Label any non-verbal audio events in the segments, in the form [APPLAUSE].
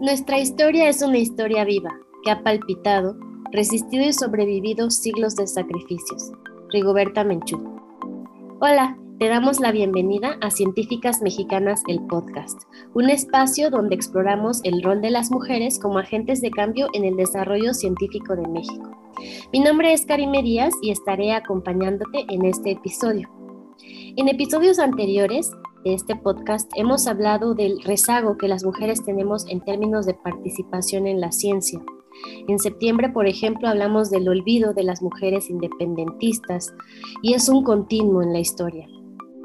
Nuestra historia es una historia viva que ha palpitado, resistido y sobrevivido siglos de sacrificios. Rigoberta Menchú. Hola, te damos la bienvenida a Científicas Mexicanas, el podcast, un espacio donde exploramos el rol de las mujeres como agentes de cambio en el desarrollo científico de México. Mi nombre es Karime Díaz y estaré acompañándote en este episodio. En episodios anteriores de este podcast hemos hablado del rezago que las mujeres tenemos en términos de participación en la ciencia. En septiembre, por ejemplo, hablamos del olvido de las mujeres independentistas y es un continuo en la historia.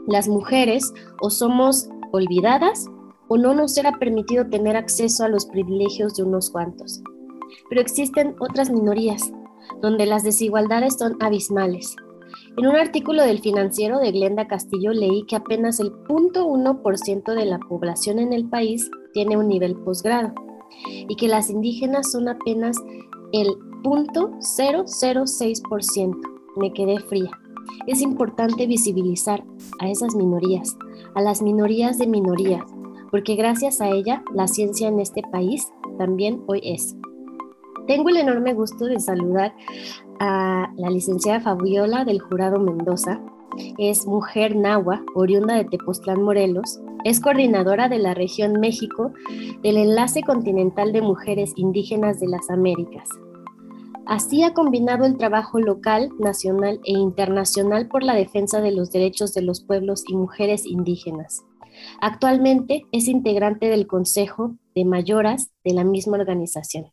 Las mujeres o somos olvidadas o no nos será permitido tener acceso a los privilegios de unos cuantos. Pero existen otras minorías, donde las desigualdades son abismales en un artículo del financiero de Glenda Castillo leí que apenas el 0.1% de la población en el país tiene un nivel posgrado y que las indígenas son apenas el 0.006%. Me quedé fría. Es importante visibilizar a esas minorías, a las minorías de minorías, porque gracias a ella la ciencia en este país también hoy es. Tengo el enorme gusto de saludar a la licenciada Fabiola del Jurado Mendoza. Es mujer nahua, oriunda de Tepoztlán, Morelos. Es coordinadora de la región México del Enlace Continental de Mujeres Indígenas de las Américas. Así ha combinado el trabajo local, nacional e internacional por la defensa de los derechos de los pueblos y mujeres indígenas. Actualmente es integrante del Consejo de Mayoras de la misma organización.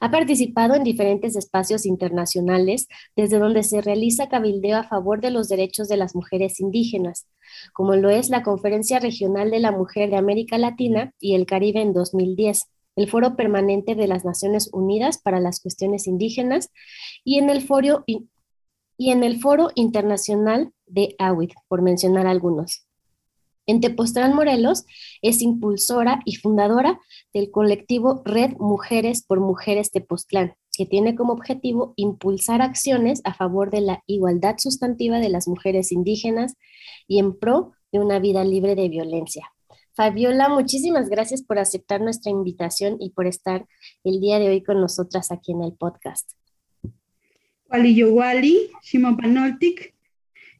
Ha participado en diferentes espacios internacionales desde donde se realiza cabildeo a favor de los derechos de las mujeres indígenas, como lo es la Conferencia Regional de la Mujer de América Latina y el Caribe en 2010, el Foro Permanente de las Naciones Unidas para las Cuestiones Indígenas y en el Foro, y en el Foro Internacional de AWID, por mencionar algunos. En Tepoztlán, Morelos, es impulsora y fundadora del colectivo Red Mujeres por Mujeres Tepoztlán, que tiene como objetivo impulsar acciones a favor de la igualdad sustantiva de las mujeres indígenas y en pro de una vida libre de violencia. Fabiola, muchísimas gracias por aceptar nuestra invitación y por estar el día de hoy con nosotras aquí en el podcast. Wali Yowali,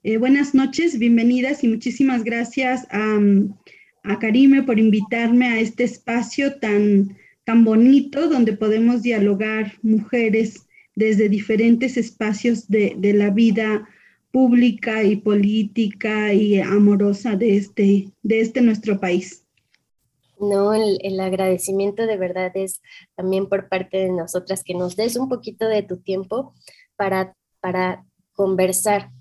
eh, buenas noches, bienvenidas y muchísimas gracias a, Karime por invitarme a este espacio tan, tan bonito donde podemos dialogar mujeres desde diferentes espacios de, la vida pública y política y amorosa de este, de este nuestro país. No, el, el, agradecimiento de verdad es también por parte de nosotras que nos des un poquito de tu tiempo para, para conversar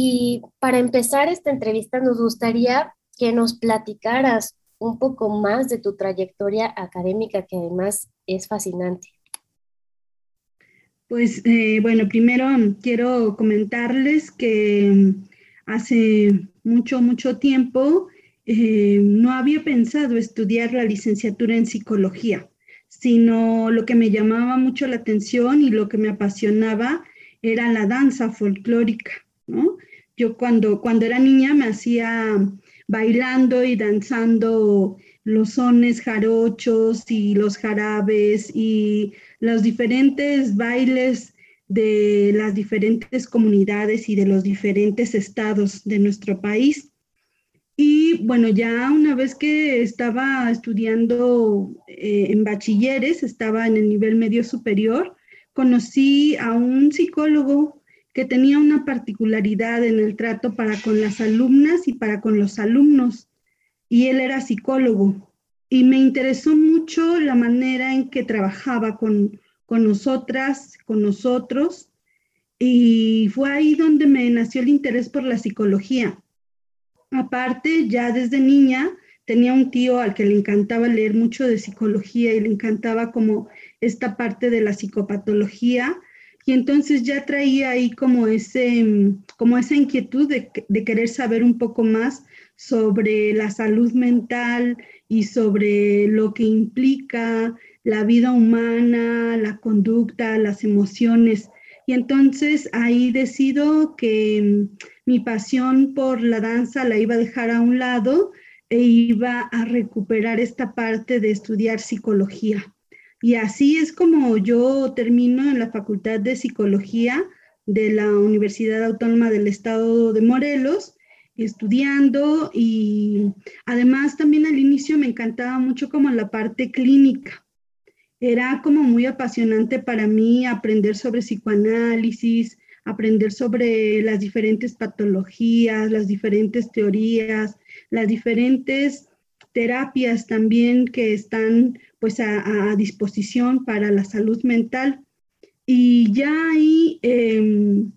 y para empezar esta entrevista nos gustaría que nos platicaras un poco más de tu trayectoria académica, que además es fascinante. Pues eh, bueno, primero quiero comentarles que hace mucho, mucho tiempo eh, no había pensado estudiar la licenciatura en psicología, sino lo que me llamaba mucho la atención y lo que me apasionaba era la danza folclórica, ¿no? Yo cuando, cuando era niña me hacía bailando y danzando los sones jarochos y los jarabes y los diferentes bailes de las diferentes comunidades y de los diferentes estados de nuestro país. Y bueno, ya una vez que estaba estudiando eh, en bachilleres, estaba en el nivel medio superior, conocí a un psicólogo que tenía una particularidad en el trato para con las alumnas y para con los alumnos. Y él era psicólogo. Y me interesó mucho la manera en que trabajaba con, con nosotras, con nosotros. Y fue ahí donde me nació el interés por la psicología. Aparte, ya desde niña tenía un tío al que le encantaba leer mucho de psicología y le encantaba como esta parte de la psicopatología y entonces ya traía ahí como, ese, como esa inquietud de, de querer saber un poco más sobre la salud mental y sobre lo que implica la vida humana, la conducta, las emociones. Y entonces ahí decido que mi pasión por la danza la iba a dejar a un lado e iba a recuperar esta parte de estudiar psicología. Y así es como yo termino en la Facultad de Psicología de la Universidad Autónoma del Estado de Morelos, estudiando y además también al inicio me encantaba mucho como la parte clínica. Era como muy apasionante para mí aprender sobre psicoanálisis, aprender sobre las diferentes patologías, las diferentes teorías, las diferentes terapias también que están pues a, disposición para la salud mental. Y ya ahí em,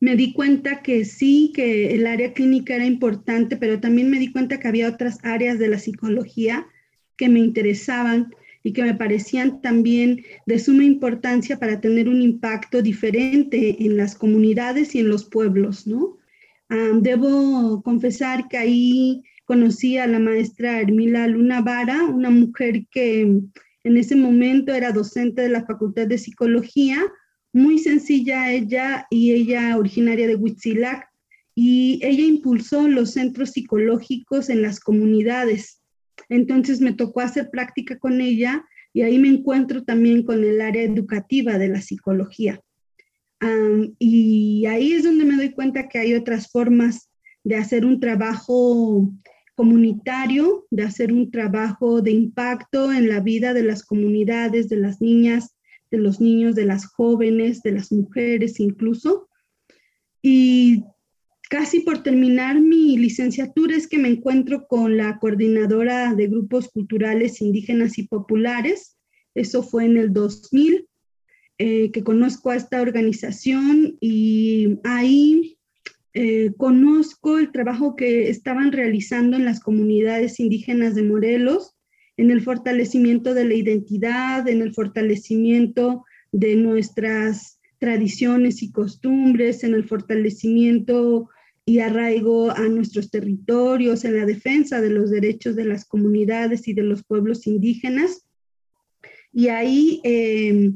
me di cuenta que sí, que el área clínica era importante, pero también me di cuenta que había otras áreas de la psicología que me interesaban y que me parecían también de suma importancia para tener un impacto diferente en las comunidades y en los pueblos, ¿no? debo confesar que ahí conocí a la maestra Hermila Luna Vara, una mujer que en ese momento era docente de la Facultad de Psicología, muy sencilla ella y ella originaria de Huitzilac, y ella impulsó los centros psicológicos en las comunidades. Entonces me tocó hacer práctica con ella y ahí me encuentro también con el área educativa de la psicología. y ahí es donde me doy cuenta que hay otras formas de hacer un trabajo comunitario, de hacer un trabajo de impacto en la vida de las comunidades, de las niñas, de los niños, de las jóvenes, de las mujeres incluso. Y casi por terminar mi licenciatura es que me encuentro con la coordinadora de grupos culturales indígenas y populares. Eso fue en el 2000, eh, que conozco a esta organización y ahí eh, conozco el trabajo que estaban realizando en las comunidades indígenas de Morelos, en el fortalecimiento de la identidad, en el fortalecimiento de nuestras tradiciones y costumbres, en el fortalecimiento y arraigo a nuestros territorios, en la defensa de los derechos de las comunidades y de los pueblos indígenas. Y ahí, eh,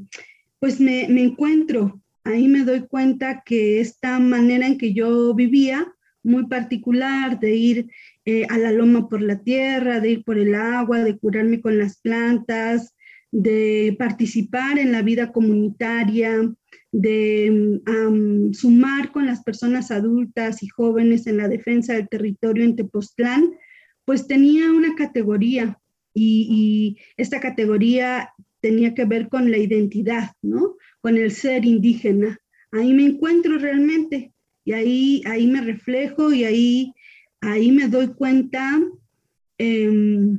pues me, me encuentro ahí me doy cuenta que esta manera en que yo vivía, muy particular, de ir eh, a la loma por la tierra, de ir por el agua, de curarme con las plantas, de participar en la vida comunitaria, de sumar con las personas adultas y jóvenes en la defensa del territorio en Tepoztlán, pues tenía una categoría y, y esta categoría tenía que ver con la identidad, ¿no? Con el ser indígena. Ahí me encuentro realmente y ahí, ahí me reflejo y ahí, ahí me doy cuenta em,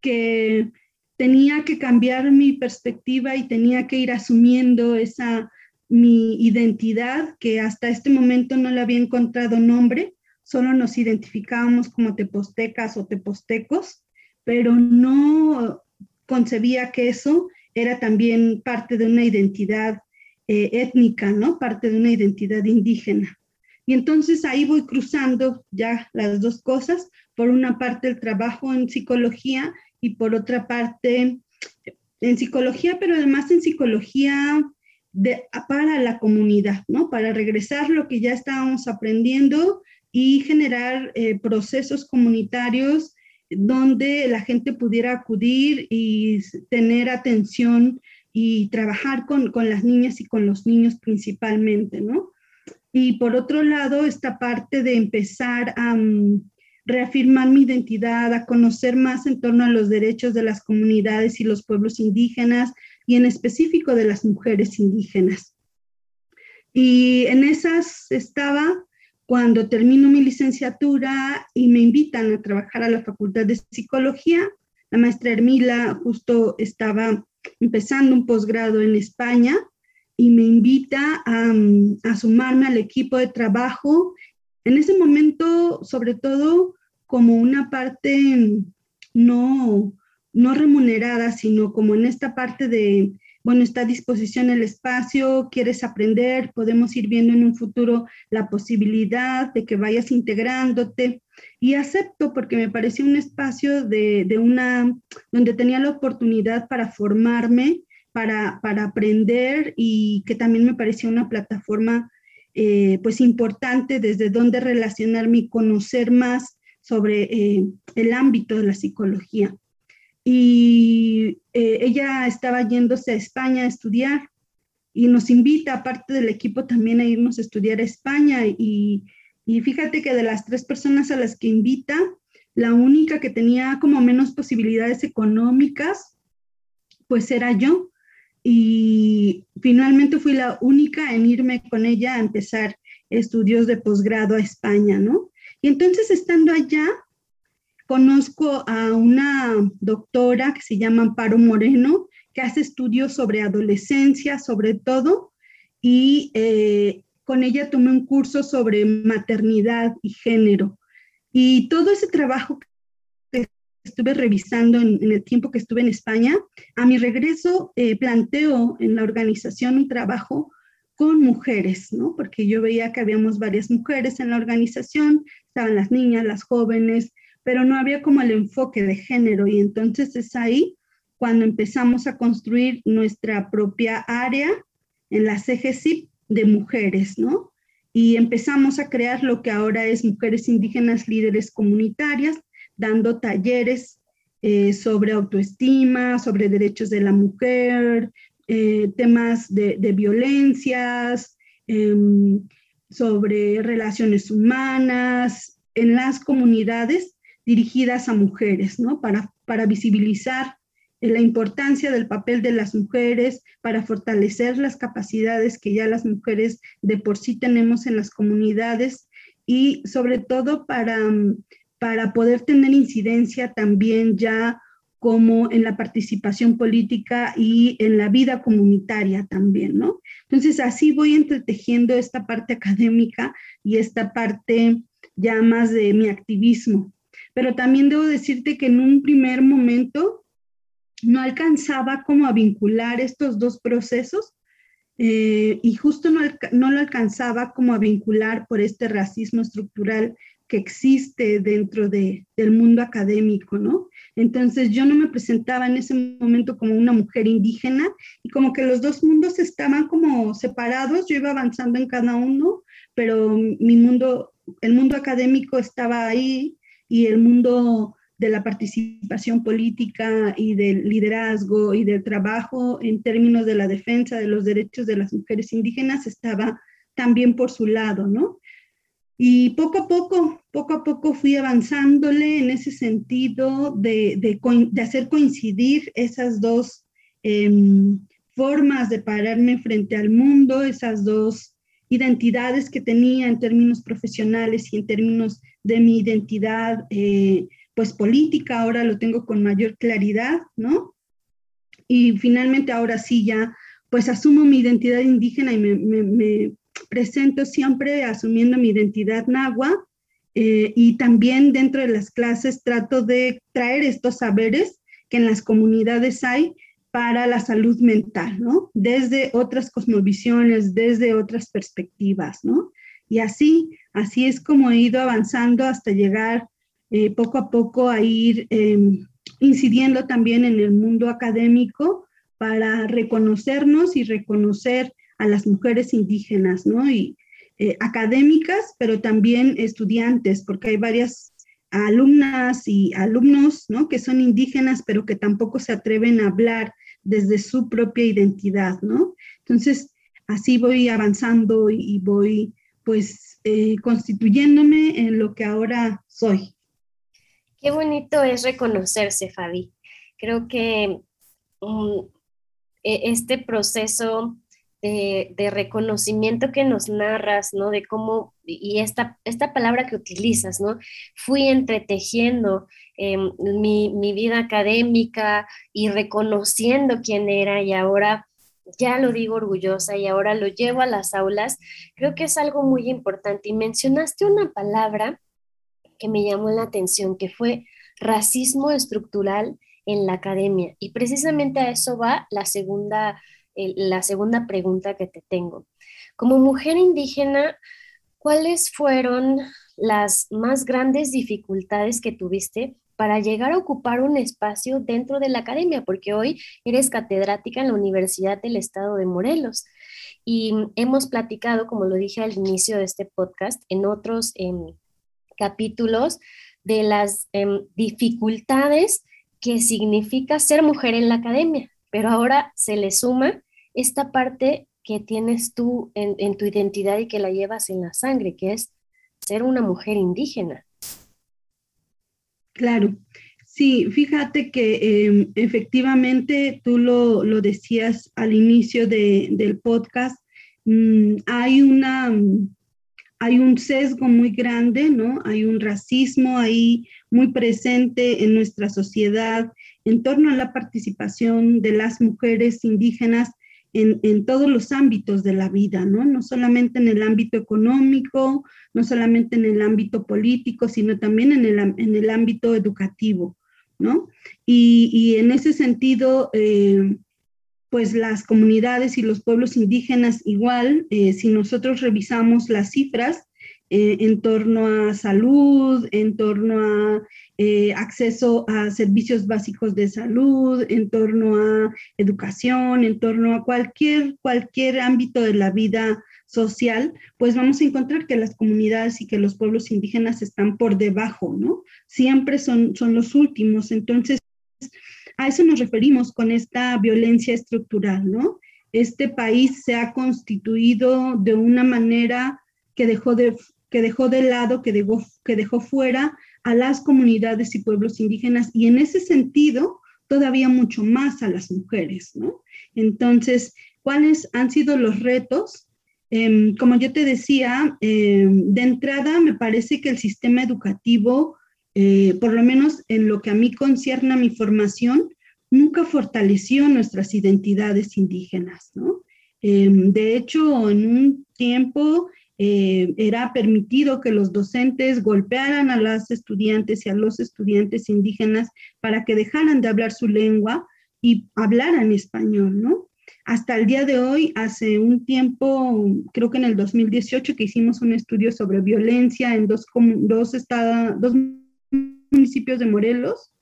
que tenía que cambiar mi perspectiva y tenía que ir asumiendo esa mi identidad que hasta este momento no le había encontrado nombre, solo nos identificábamos como tepostecas o tepostecos, pero no concebía que eso era también parte de una identidad eh, étnica, ¿no? Parte de una identidad indígena. Y entonces ahí voy cruzando ya las dos cosas, por una parte el trabajo en psicología y por otra parte en psicología, pero además en psicología para la comunidad, ¿no? Para regresar lo que ya estábamos aprendiendo y generar eh, procesos comunitarios donde la gente pudiera acudir y tener atención y trabajar con, las niñas y con los niños principalmente, ¿no? Y por otro lado, esta parte de empezar a mm, reafirmar mi identidad, a conocer más en torno a los derechos de las comunidades y los pueblos indígenas y en específico de las mujeres indígenas. Y en esas estaba cuando termino mi licenciatura y me invitan a trabajar a la Facultad de Psicología, la maestra Hermila justo estaba empezando un posgrado en España y me invita a, sumarme al equipo de trabajo. En ese momento, sobre todo, como una parte no, no remunerada, sino como en esta parte de bueno, está a disposición el espacio, quieres aprender, podemos ir viendo en un futuro la posibilidad de que vayas integrándote. Y acepto porque me pareció un espacio de, una, donde tenía la oportunidad para formarme, para, para aprender y que también me parecía una plataforma eh, pues importante desde donde relacionarme y conocer más sobre eh, el ámbito de la psicología. Y eh, ella estaba yéndose a España a estudiar y nos invita, aparte del equipo, también a irnos a estudiar a España. Y, y fíjate que de las tres personas a las que invita, la única que tenía como menos posibilidades económicas, pues era yo. Y finalmente fui la única en irme con ella a empezar estudios de posgrado a España, ¿no? Y entonces estando allá, conozco a una doctora que se llama Amparo Moreno, que hace estudios sobre adolescencia, sobre todo, y eh, con ella tomé un curso sobre maternidad y género. Y todo ese trabajo que estuve revisando en, el tiempo que estuve en España, a mi regreso eh, planteo en la organización un trabajo con mujeres, ¿no? Porque yo veía que habíamos varias mujeres en la organización, estaban las niñas, las jóvenes, pero no había como el enfoque de género y entonces es ahí cuando empezamos a construir nuestra propia área en la CGCIP de mujeres, ¿no? y empezamos a crear lo que ahora es Mujeres Indígenas Líderes Comunitarias, dando talleres eh, sobre autoestima, sobre derechos de la mujer, eh, temas de, violencias, em, sobre relaciones humanas en las comunidades dirigidas a mujeres, ¿no? Para, para visibilizar la importancia del papel de las mujeres para fortalecer las capacidades que ya las mujeres de por sí tenemos en las comunidades y sobre todo para, para poder tener incidencia también ya como en la participación política y en la vida comunitaria también, ¿no? Entonces así voy entretejiendo esta parte académica y esta parte ya más de mi activismo. Pero también debo decirte que en un primer momento no alcanzaba como a vincular estos dos procesos eh, y justo no, no, lo alcanzaba como a vincular por este racismo estructural que existe dentro de, del mundo académico, ¿no? Entonces yo no me presentaba en ese momento como una mujer indígena y como que los dos mundos estaban como separados, yo iba avanzando en cada uno, pero mi mundo, el mundo académico estaba ahí y el mundo de la participación política y del liderazgo y del trabajo en términos de la defensa de los derechos de las mujeres indígenas estaba también por su lado, ¿no? Y poco a poco, poco a poco fui avanzándole en ese sentido de, de, hacer coincidir esas dos em, formas de pararme frente al mundo, esas dos identidades que tenía en términos profesionales y en términos de mi identidad eh, pues política, ahora lo tengo con mayor claridad, ¿no? Y finalmente ahora sí ya, pues asumo mi identidad indígena y me, presento siempre asumiendo mi identidad nahua eh, y también dentro de las clases trato de traer estos saberes que en las comunidades hay para la salud mental, ¿no? Desde otras cosmovisiones, desde otras perspectivas, ¿no? Y así, así es como he ido avanzando hasta llegar eh, poco a poco a ir em, incidiendo también en el mundo académico para reconocernos y reconocer a las mujeres indígenas, ¿no? Y eh, académicas, pero también estudiantes, porque hay varias alumnas y alumnos, ¿no? Que son indígenas, pero que tampoco se atreven a hablar desde su propia identidad, ¿no? Entonces, así voy avanzando y, voy, pues, eh, constituyéndome en lo que ahora soy. Qué bonito es reconocerse, Fabi. Creo que mm, e, este proceso de, reconocimiento que nos narras, ¿no? De cómo, y esta, esta palabra que utilizas, ¿no? Fui entretejiendo em, mi, mi, vida académica y reconociendo quién era y ahora ya lo digo orgullosa y ahora lo llevo a las aulas, creo que es algo muy importante. Y mencionaste una palabra que me llamó la atención, que fue racismo estructural en la academia. Y precisamente a eso va la segunda, la segunda pregunta que te tengo. Como mujer indígena, ¿cuáles fueron las más grandes dificultades que tuviste para llegar a ocupar un espacio dentro de la academia? Porque hoy eres catedrática en la Universidad del Estado de Morelos. Y hemos platicado, como lo dije al inicio de este podcast, en otros... Em, capítulos de las em, dificultades que significa ser mujer en la academia, pero ahora se le suma esta parte que tienes tú en, tu identidad y que la llevas en la sangre, que es ser una mujer indígena. Claro, sí, fíjate que em, efectivamente tú lo, decías al inicio del podcast, mm, hay una hay un sesgo muy grande, ¿no? Hay un racismo ahí muy presente en nuestra sociedad en torno a la participación de las mujeres indígenas en, todos los ámbitos de la vida, ¿no? No solamente en el ámbito económico, no solamente en el ámbito político, sino también en el, ámbito educativo, ¿no? Y, en ese sentido, eh, pues las comunidades y los pueblos indígenas igual, eh, si nosotros revisamos las cifras eh, en torno a salud, en torno a eh, acceso a servicios básicos de salud, en torno a educación, en torno a cualquier, cualquier ámbito de la vida social, pues vamos a encontrar que las comunidades y que los pueblos indígenas están por debajo, ¿no? Siempre son, son los últimos. Entonces, a eso nos referimos con esta violencia estructural, ¿no? Este país se ha constituido de una manera que dejó de, que dejó de lado, que dejó, que dejó fuera a las comunidades y pueblos indígenas y en ese sentido todavía mucho más a las mujeres, ¿no? Entonces, ¿cuáles han sido los retos? Em, como yo te decía, em, de entrada me parece que el sistema educativo eh, por lo menos en lo que a mí concierne a mi formación, nunca fortaleció nuestras identidades indígenas, ¿no? Em, de hecho, en un tiempo eh, era permitido que los docentes golpearan a las estudiantes y a los estudiantes indígenas para que dejaran de hablar su lengua y hablaran español, ¿no? Hasta el día de hoy, hace un tiempo, creo que en el 2018, que hicimos un estudio sobre violencia en dos, dos, estados, dos municipios de Morelos,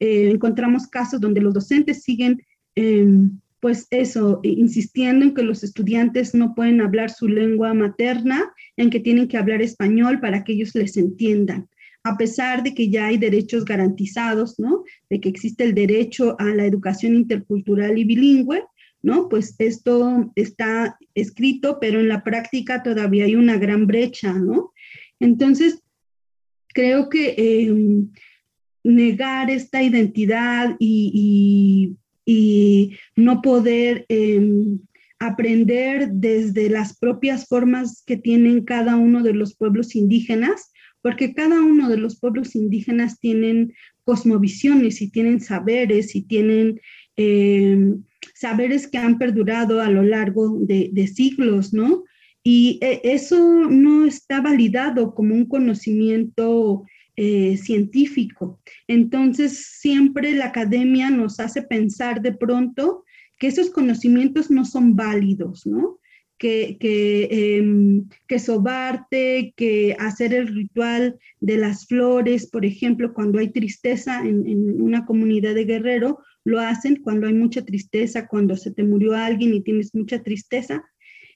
eh, encontramos casos donde los docentes siguen, em, pues eso, insistiendo en que los estudiantes no pueden hablar su lengua materna, en que tienen que hablar español para que ellos les entiendan a pesar de que ya hay derechos garantizados, ¿no? De que existe el derecho a la educación intercultural y bilingüe, ¿no? Pues esto está escrito, pero en la práctica todavía hay una gran brecha, ¿no? Entonces, creo que em, negar esta identidad y, no poder em, aprender desde las propias formas que tienen cada uno de los pueblos indígenas, porque cada uno de los pueblos indígenas tienen cosmovisiones y tienen saberes y tienen em, saberes que han perdurado a lo largo de, de siglos, ¿no? Y eh, eso no está validado como un conocimiento eh, científico. Entonces, siempre la academia nos hace pensar de pronto que esos conocimientos no son válidos, ¿no? Que, que, em, que, sobarte, que hacer el ritual de las flores, por ejemplo, cuando hay tristeza en, en, una comunidad de guerrero, lo hacen cuando hay mucha tristeza, cuando se te murió alguien y tienes mucha tristeza,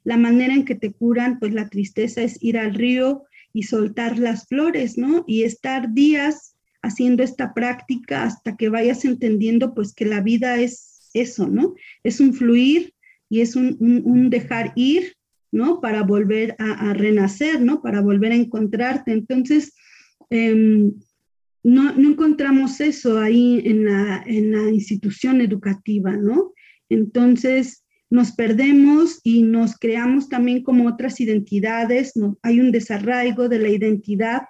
la manera en que te curan, pues la tristeza es ir al río y soltar las flores, ¿no? Y estar días haciendo esta práctica hasta que vayas entendiendo, pues que la vida es eso, ¿no? Es un fluir y es un, dejar ir, ¿no? Para volver a, renacer, ¿no? Para volver a encontrarte. Entonces, em, no, encontramos eso ahí en la, en la institución educativa, ¿no? Entonces, nos perdemos y nos creamos también como otras identidades, hay un desarraigo de la identidad.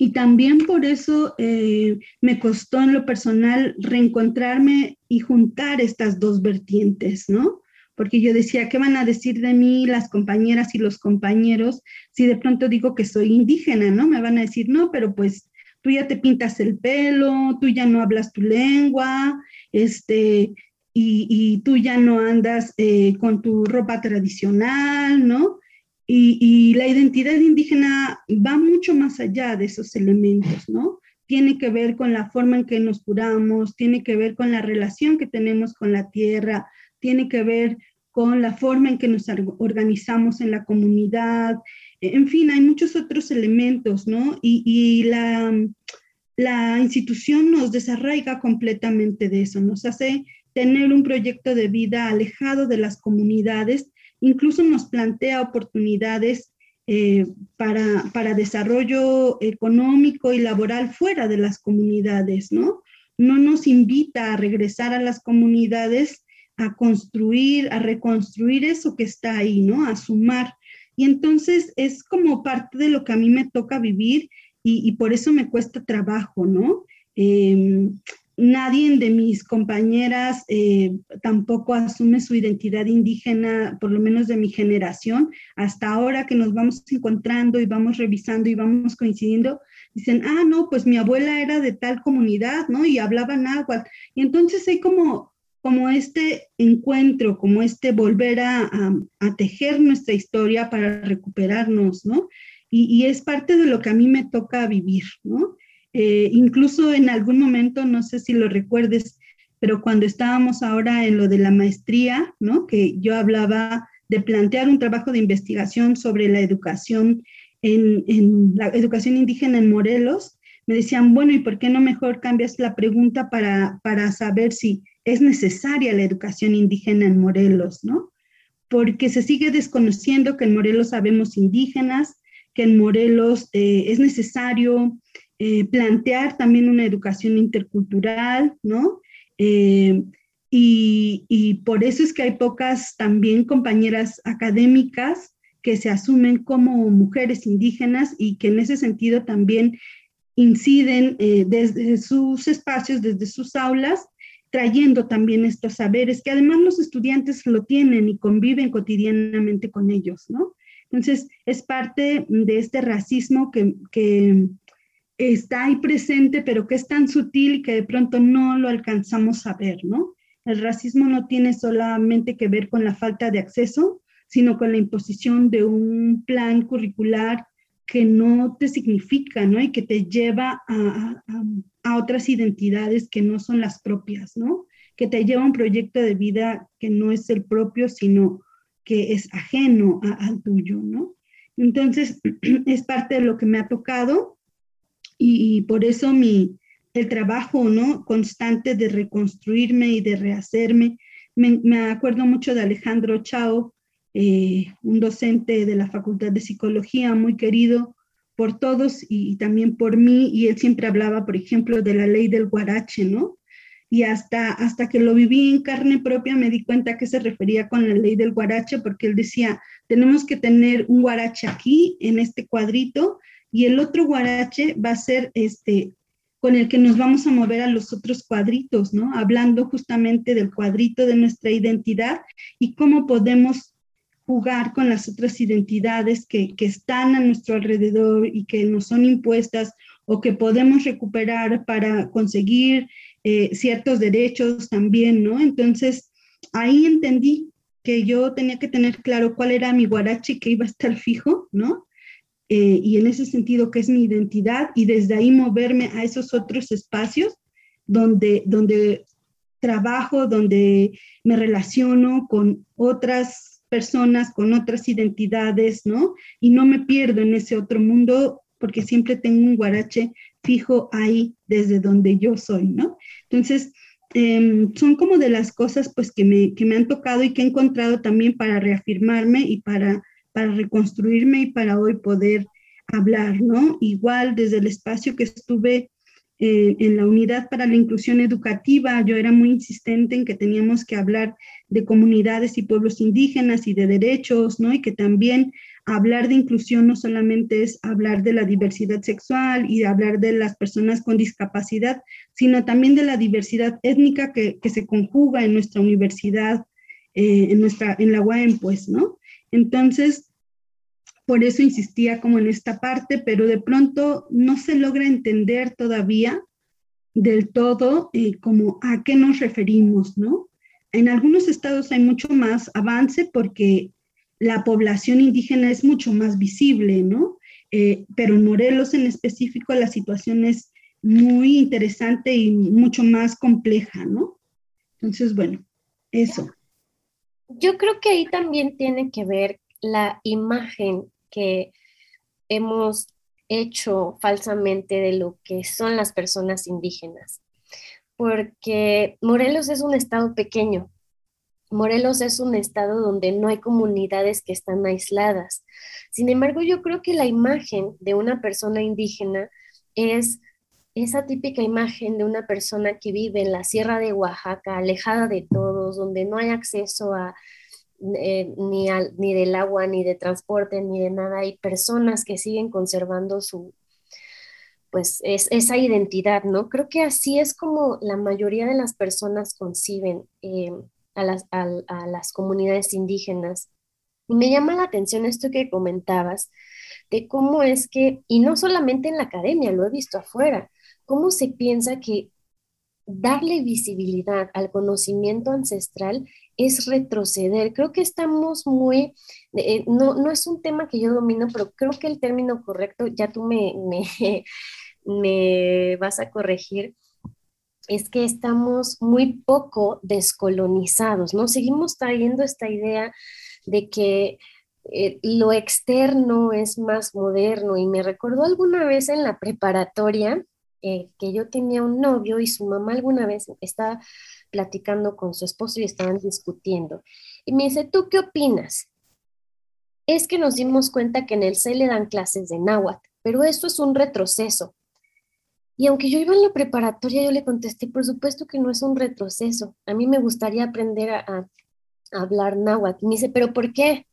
Y también por eso eh, me costó en lo personal reencontrarme y juntar estas dos vertientes, ¿no? Porque yo decía, ¿qué van a decir de mí las compañeras y los compañeros si de pronto digo que soy indígena, ¿no? Me van a decir, no, pero pues tú ya te pintas el pelo, tú ya no hablas tu lengua, este, y, tú ya no andas eh, con tu ropa tradicional, ¿no? Y, la identidad indígena va mucho más allá de esos elementos, ¿no? Tiene que ver con la forma en que nos curamos, tiene que ver con la relación que tenemos con la tierra, tiene que ver con la forma en que nos organizamos en la comunidad, en fin, hay muchos otros elementos, ¿no? Y, la, la institución nos desarraiga completamente de eso, nos hace tener un proyecto de vida alejado de las comunidades, incluso nos plantea oportunidades eh, para, para, desarrollo económico y laboral fuera de las comunidades, ¿no? No nos invita a regresar a las comunidades a construir, a reconstruir eso que está ahí, ¿no? A sumar. Y entonces es como parte de lo que a mí me toca vivir y, por eso me cuesta trabajo, ¿no? Em, nadie de mis compañeras eh, tampoco asume su identidad indígena, por lo menos de mi generación. Hasta ahora que nos vamos encontrando y vamos revisando y vamos coincidiendo, dicen, ah, no, pues mi abuela era de tal comunidad, ¿no? Y hablaba náhuatl. Y entonces hay como como este encuentro, como este volver a, tejer nuestra historia para recuperarnos, ¿no? Y, es parte de lo que a mí me toca vivir, ¿no? Eh, incluso en algún momento, no sé si lo recuerdes, pero cuando estábamos ahora en lo de la maestría, ¿no? Que yo hablaba de plantear un trabajo de investigación sobre la educación en, la educación indígena en Morelos, me decían, bueno, ¿y por qué no mejor cambias la pregunta para, para saber si es necesaria la educación indígena en Morelos, ¿no? Porque se sigue desconociendo que en Morelos sabemos indígenas, que en Morelos eh, es necesario eh, plantear también una educación intercultural, ¿no? Eh, y, por eso es que hay pocas también compañeras académicas que se asumen como mujeres indígenas y que en ese sentido también inciden desde sus espacios, desde sus aulas, trayendo también estos saberes, que además los estudiantes lo tienen y conviven cotidianamente con ellos, ¿no? Entonces, es parte de este racismo que está ahí presente, pero que es tan sutil que de pronto no lo alcanzamos a ver, ¿no? El racismo no tiene solamente que ver con la falta de acceso, sino con la imposición de un plan curricular que no te significa, ¿no? Y que te lleva a, a, otras identidades que no son las propias, ¿no? Que te lleva a un proyecto de vida que no es el propio, sino que es ajeno al tuyo, ¿no? Entonces, [CLEARS THROAT] es parte de lo que me ha tocado y, por eso mi, el trabajo, ¿no? Constante de reconstruirme y de rehacerme. Me, me acuerdo mucho de Alejandro Chao, eh, un docente de la Facultad de Psicología muy querido por todos y, también por mí, y él siempre hablaba, por ejemplo, de la ley del guarache, ¿no? Y hasta, hasta que lo viví en carne propia me di cuenta que se refería con la ley del guarache, porque él decía, tenemos que tener un guarache aquí, en este cuadrito, y el otro guarache va a ser este con el que nos vamos a mover a los otros cuadritos, ¿no? Hablando justamente del cuadrito de nuestra identidad y cómo podemos jugar con las otras identidades que, están a nuestro alrededor y que nos son impuestas o que podemos recuperar para conseguir eh, ciertos derechos también, ¿no? Entonces, ahí entendí que yo tenía que tener claro cuál era mi guarachi que iba a estar [LAUGHS] fijo, ¿no? Eh, y en ese sentido, qué es mi identidad, y desde ahí moverme a esos otros espacios donde, donde trabajo, donde me relaciono con otras personas con otras identidades, ¿no? Y no me pierdo en ese otro mundo porque siempre tengo un guarache fijo ahí desde donde yo soy, ¿no? Entonces, em, son como de las cosas pues que me, que me han tocado y que he encontrado también para reafirmarme y para, para reconstruirme y para hoy poder hablar, ¿no? Igual desde el espacio que estuve eh, en la unidad para la inclusión educativa, yo era muy insistente en que teníamos que hablar de comunidades y pueblos indígenas y de derechos, ¿no? Y que también hablar de inclusión no solamente es hablar de la diversidad sexual y hablar de las personas con discapacidad, sino también de la diversidad étnica que, se conjuga en nuestra universidad, eh, en, nuestra, en la UAM, pues, ¿no? Entonces, por eso insistía como en esta parte, pero de pronto no se logra entender todavía del todo eh, como a qué nos referimos, ¿no? En algunos estados hay mucho más avance porque la población indígena es mucho más visible, ¿no? Eh, pero en Morelos en específico la situación es muy interesante y mucho más compleja, ¿no? Entonces, bueno, eso. Yo creo que ahí también tiene que ver la imagen que hemos hecho falsamente de lo que son las personas indígenas, porque Morelos es un estado pequeño. Morelos es un estado donde no hay comunidades que están aisladas. Sin embargo, yo creo que la imagen de una persona indígena es esa típica imagen de una persona que vive en la sierra de Oaxaca, alejada de todos, donde no hay acceso a, eh, ni, ni del agua, ni de transporte, ni de nada. Hay personas que siguen conservando su, pues, es, esa identidad, ¿no? Creo que así es como la mayoría de las personas conciben eh, a, las, a las comunidades indígenas. Y me llama la atención esto que comentabas, de cómo es que, y no solamente en la academia, lo he visto afuera, cómo se piensa que darle visibilidad al conocimiento ancestral es retroceder. Creo que estamos muy, eh, no, no, es un tema que yo domino, pero creo que el término correcto, ya tú me, me, [LAUGHS] me vas a corregir, es que estamos muy poco descolonizados, ¿no? Seguimos trayendo esta idea de que eh, lo externo es más moderno y me recordó alguna vez en la preparatoria eh, que yo tenía un novio y su mamá alguna vez estaba platicando con su esposo y estaban discutiendo. Y me dice, ¿tú qué opinas? Es que nos dimos cuenta que en el C le dan clases de náhuatl, pero esto es un retroceso. Y aunque yo iba en la preparatoria, yo le contesté, por supuesto que no es un retroceso. A mí me gustaría aprender a, a hablar náhuatl. Y me dice, ¿pero por qué?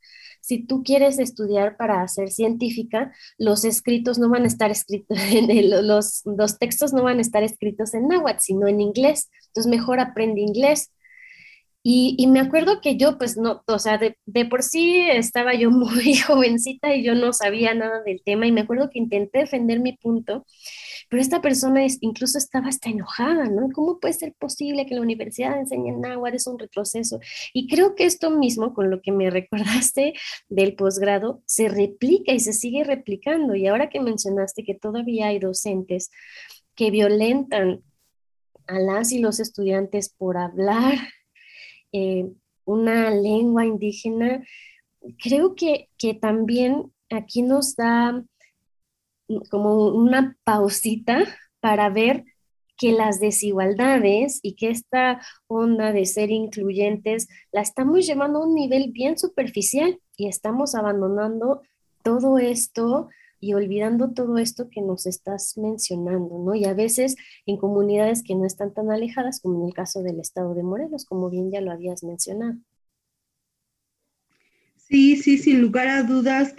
Si tú quieres estudiar para ser científica, los escritos no van a estar escritos, [LAUGHS] los, los textos no van a estar escritos en náhuatl, sino en inglés. Entonces, mejor aprende inglés. Y, y, me acuerdo que yo, pues no, o sea, de, de, por sí estaba yo [LAUGHS] muy jovencita y yo no sabía nada del tema y me acuerdo que intenté defender mi punto pero esta persona incluso estaba hasta enojada, ¿no? ¿Cómo puede ser posible que la universidad enseñe náhuatl? Es un retroceso. Y creo que esto mismo, con lo que me [LAUGHS] recordaste del posgrado, se replica y se sigue replicando. Y ahora que mencionaste que todavía hay docentes que violentan a las y los estudiantes por hablar eh, una lengua indígena, creo que, que también aquí nos da como una pausita para ver que las desigualdades y que esta onda de ser incluyentes la estamos llevando a un nivel bien superficial y estamos abandonando todo esto y olvidando todo esto que nos estás mencionando, ¿no? Y a veces en comunidades que no están tan alejadas, como en el caso del estado de Morelos, como bien ya lo habías mencionado. Sí, sí, sin lugar a dudas,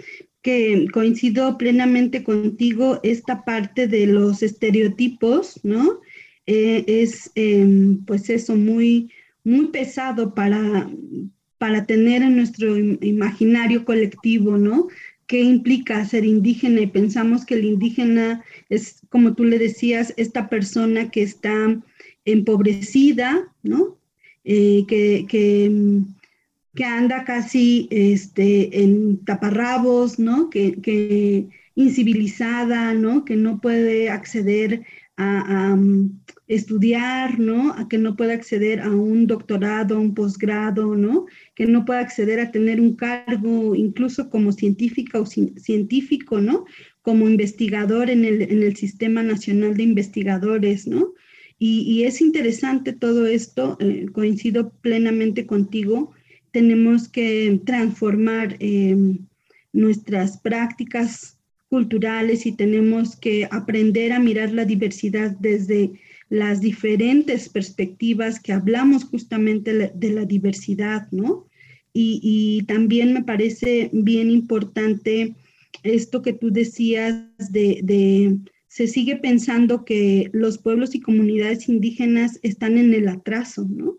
que coincido plenamente contigo esta parte de los estereotipos, ¿no? Eh, es, em, pues eso, muy, muy pesado para, para tener en nuestro imaginario colectivo, ¿no? ¿Qué implica ser indígena? Y pensamos que el indígena es, como tú le decías, esta persona que está empobrecida, ¿no? Eh, que, que que anda casi este, en taparrabos, ¿no? Que, incivilizada, ¿no? Que no puede acceder a, mm, estudiar, ¿no? A que no puede acceder a un doctorado, un posgrado, ¿no? Que no puede acceder a tener un cargo incluso como científica o científico, ¿no? Como investigador en el, Sistema Nacional de Investigadores, ¿no? Y, es interesante todo esto, eh, coincido plenamente contigo, tenemos que transformar em, nuestras prácticas culturales y tenemos que aprender a mirar la diversidad desde las diferentes perspectivas que hablamos justamente de la diversidad, ¿no? Y, también me parece bien importante esto que tú decías de, de, se sigue pensando que los pueblos y comunidades indígenas están en el atraso, ¿no?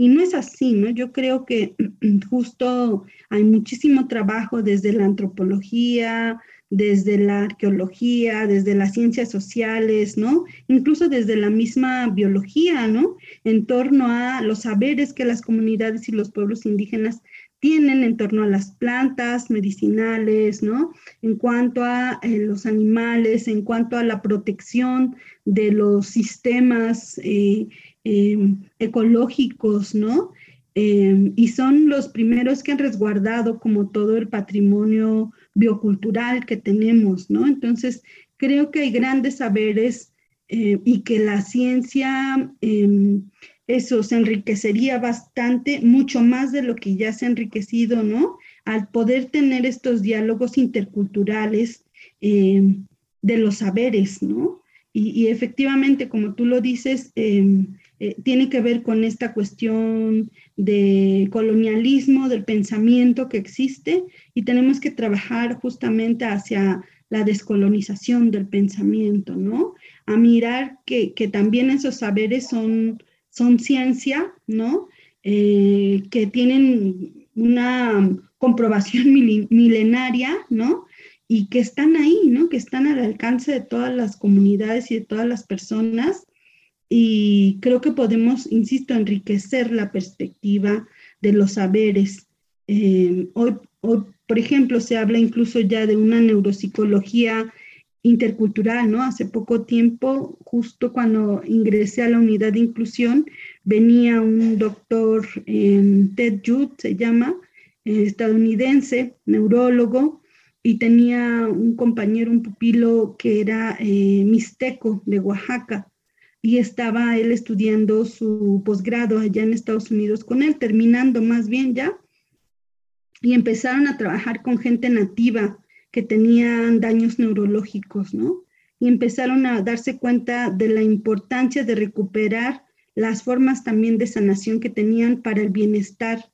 Y no es así, ¿no? Yo creo que [CLEARS THROAT] justo hay muchísimo trabajo desde la antropología, desde la arqueología, desde las ciencias sociales, ¿no? Incluso desde la misma biología, ¿no? En torno a los saberes que las comunidades y los pueblos indígenas tienen en torno a las plantas medicinales, ¿no? En cuanto a eh, los animales, en cuanto a la protección de los sistemas eh, Em, ecológicos, ¿no? Em, y son los primeros que han resguardado como todo el patrimonio biocultural que tenemos, ¿no? Entonces, creo que hay grandes saberes eh, y que la ciencia, em, eso se enriquecería bastante, mucho más de lo que ya se ha enriquecido, ¿no? Al poder tener estos diálogos interculturales de los saberes, ¿no? Y, efectivamente, como tú lo dices, eh, tiene que ver con esta cuestión de colonialismo, del pensamiento que existe, y tenemos que trabajar justamente hacia la descolonización del pensamiento, ¿no? A mirar que, también esos saberes son, son ciencia, ¿no? Eh, que tienen una comprobación [LAUGHS] milenaria, ¿no? Y que están ahí, ¿no? Que están al alcance de todas las comunidades y de todas las personas. Y creo que podemos, insisto, enriquecer la perspectiva de los saberes. Eh, hoy, hoy por ejemplo, se habla incluso ya de una neuropsicología intercultural, ¿no? Hace poco tiempo, justo cuando ingresé a la unidad de inclusión, venía un doctor, Ted Judd se llama, eh, estadounidense, neurólogo, y tenía un compañero, un pupilo que era eh, mixteco de Oaxaca, y estaba él estudiando su posgrado allá en Estados Unidos con él, terminando más bien ya, y empezaron a trabajar con gente nativa que tenían daños neurológicos, ¿no? Y empezaron a darse cuenta de la importancia de recuperar las formas también de sanación que tenían para el bienestar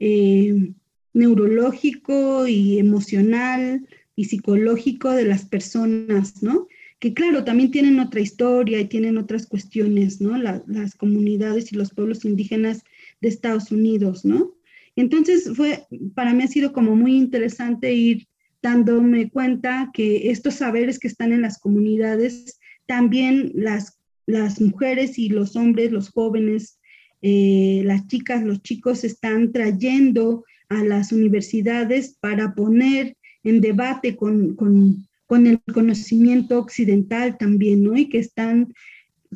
eh, neurológico y emocional y psicológico de las personas, ¿no? Que claro, también tienen otra historia y tienen otras cuestiones, ¿no? las comunidades y los pueblos indígenas de Estados Unidos, ¿no? Entonces fue, para mí ha sido como muy interesante ir dándome cuenta que estos saberes que están en las comunidades, también las, las mujeres y los hombres, los jóvenes, eh, las chicas, los chicos están trayendo a las universidades para poner en debate con, con, con el conocimiento occidental también, ¿no? Y que están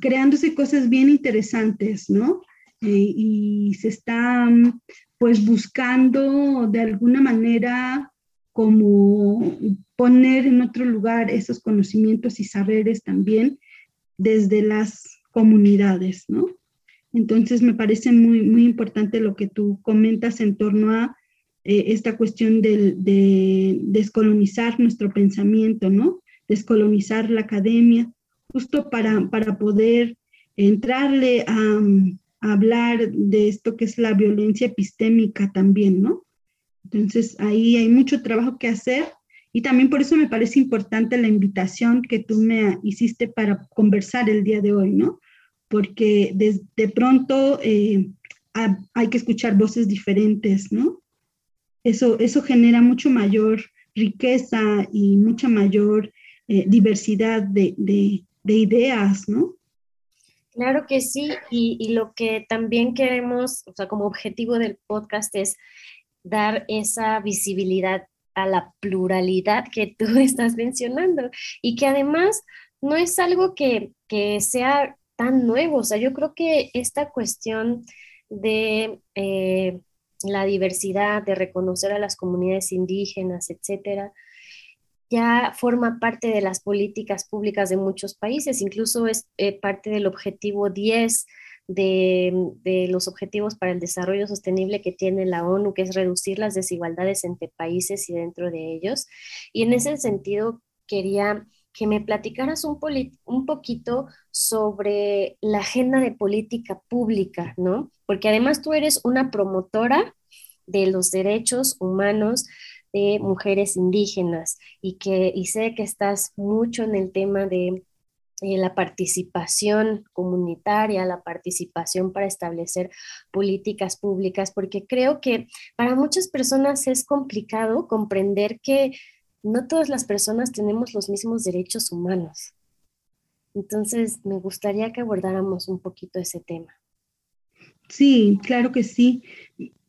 creándose cosas bien interesantes, ¿no? Eh, y se están pues buscando de alguna manera como poner en otro lugar esos conocimientos y saberes también desde las comunidades, ¿no? Entonces me parece muy, muy importante lo que tú comentas en torno a eh, esta cuestión de, de, descolonizar nuestro pensamiento, ¿no? Descolonizar la academia, justo para, para poder entrarle a, hablar de esto que es la violencia epistémica también, ¿no? Entonces ahí hay mucho trabajo que hacer y también por eso me parece importante la invitación que tú me hiciste para conversar el día de hoy, ¿no? Porque de, pronto eh, hay que escuchar voces diferentes, ¿no? Eso, eso genera mucho mayor riqueza y mucha mayor eh, diversidad de, de ideas, ¿no? Claro que sí, y, lo que también queremos, o sea, como objetivo del podcast es dar esa visibilidad a la pluralidad que tú [LAUGHS] estás mencionando y que además no es algo que, sea tan nuevo, o sea, yo creo que esta cuestión de eh, la diversidad, de reconocer a las comunidades indígenas, etcétera, ya forma parte de las políticas públicas de muchos países, incluso es eh, parte del objetivo 10 de, los Objetivos para el Desarrollo Sostenible que tiene la ONU, que es reducir las desigualdades entre países y dentro de ellos. Y en ese sentido, quería que me platicaras un, un poquito sobre la agenda de política pública, ¿no? Porque además tú eres una promotora de los derechos humanos, de mujeres indígenas y que sé que estás mucho en el tema de eh, la participación comunitaria, la participación para establecer políticas públicas, porque creo que para muchas personas es complicado comprender que no todas las personas tenemos los mismos derechos humanos. Entonces, me gustaría que abordáramos un poquito ese tema. Sí, claro que sí.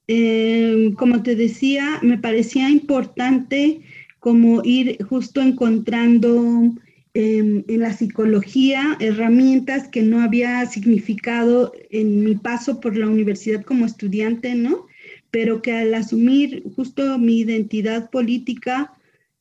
Eh, como te decía, me parecía importante como ir justo encontrando em, en la psicología herramientas que no había significado en mi paso por la universidad como estudiante, ¿no? Pero que al asumir justo mi identidad política,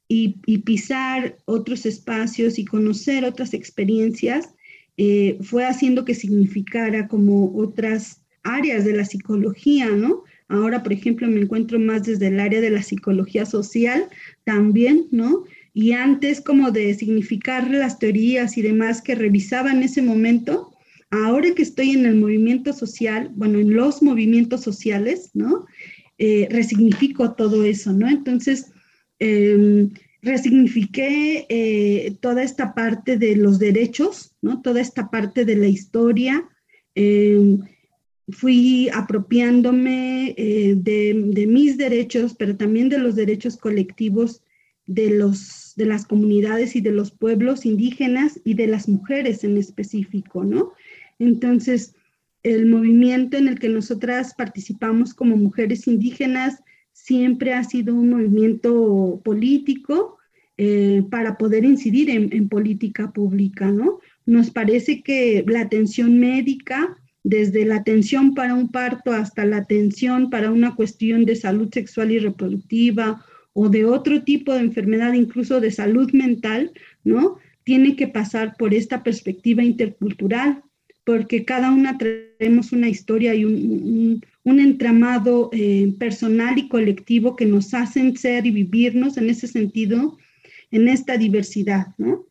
y, pisar otros espacios y conocer otras experiencias eh, fue haciendo que significara como otras áreas de la psicología, ¿no? Ahora, por ejemplo, me encuentro más desde el área de la psicología social también, ¿no? Y antes como de significar las teorías y demás que revisaba en ese momento, ahora que estoy en el movimiento social, bueno, en los movimientos sociales, ¿no? Eh, resignifico todo eso, ¿no? Entonces, em, resignifiqué eh, toda esta parte de los derechos, ¿no? Toda esta parte de la historia. Fui apropiándome eh, de, mis derechos, pero también de los derechos colectivos de, los, de las comunidades y de los pueblos indígenas y de las mujeres en específico, ¿no? Entonces, el movimiento en el que nosotras participamos como mujeres indígenas siempre ha sido un movimiento político eh, para poder incidir en, política pública, ¿no? Nos parece que la atención médica, desde la atención para un parto hasta la atención para una cuestión de salud sexual y reproductiva o de otro tipo de enfermedad, incluso de salud mental, ¿no? Tiene que pasar por esta perspectiva intercultural, porque cada una tenemos una historia y un, entramado eh, personal y colectivo que nos hacen ser y vivirnos en ese sentido, en esta diversidad, ¿no?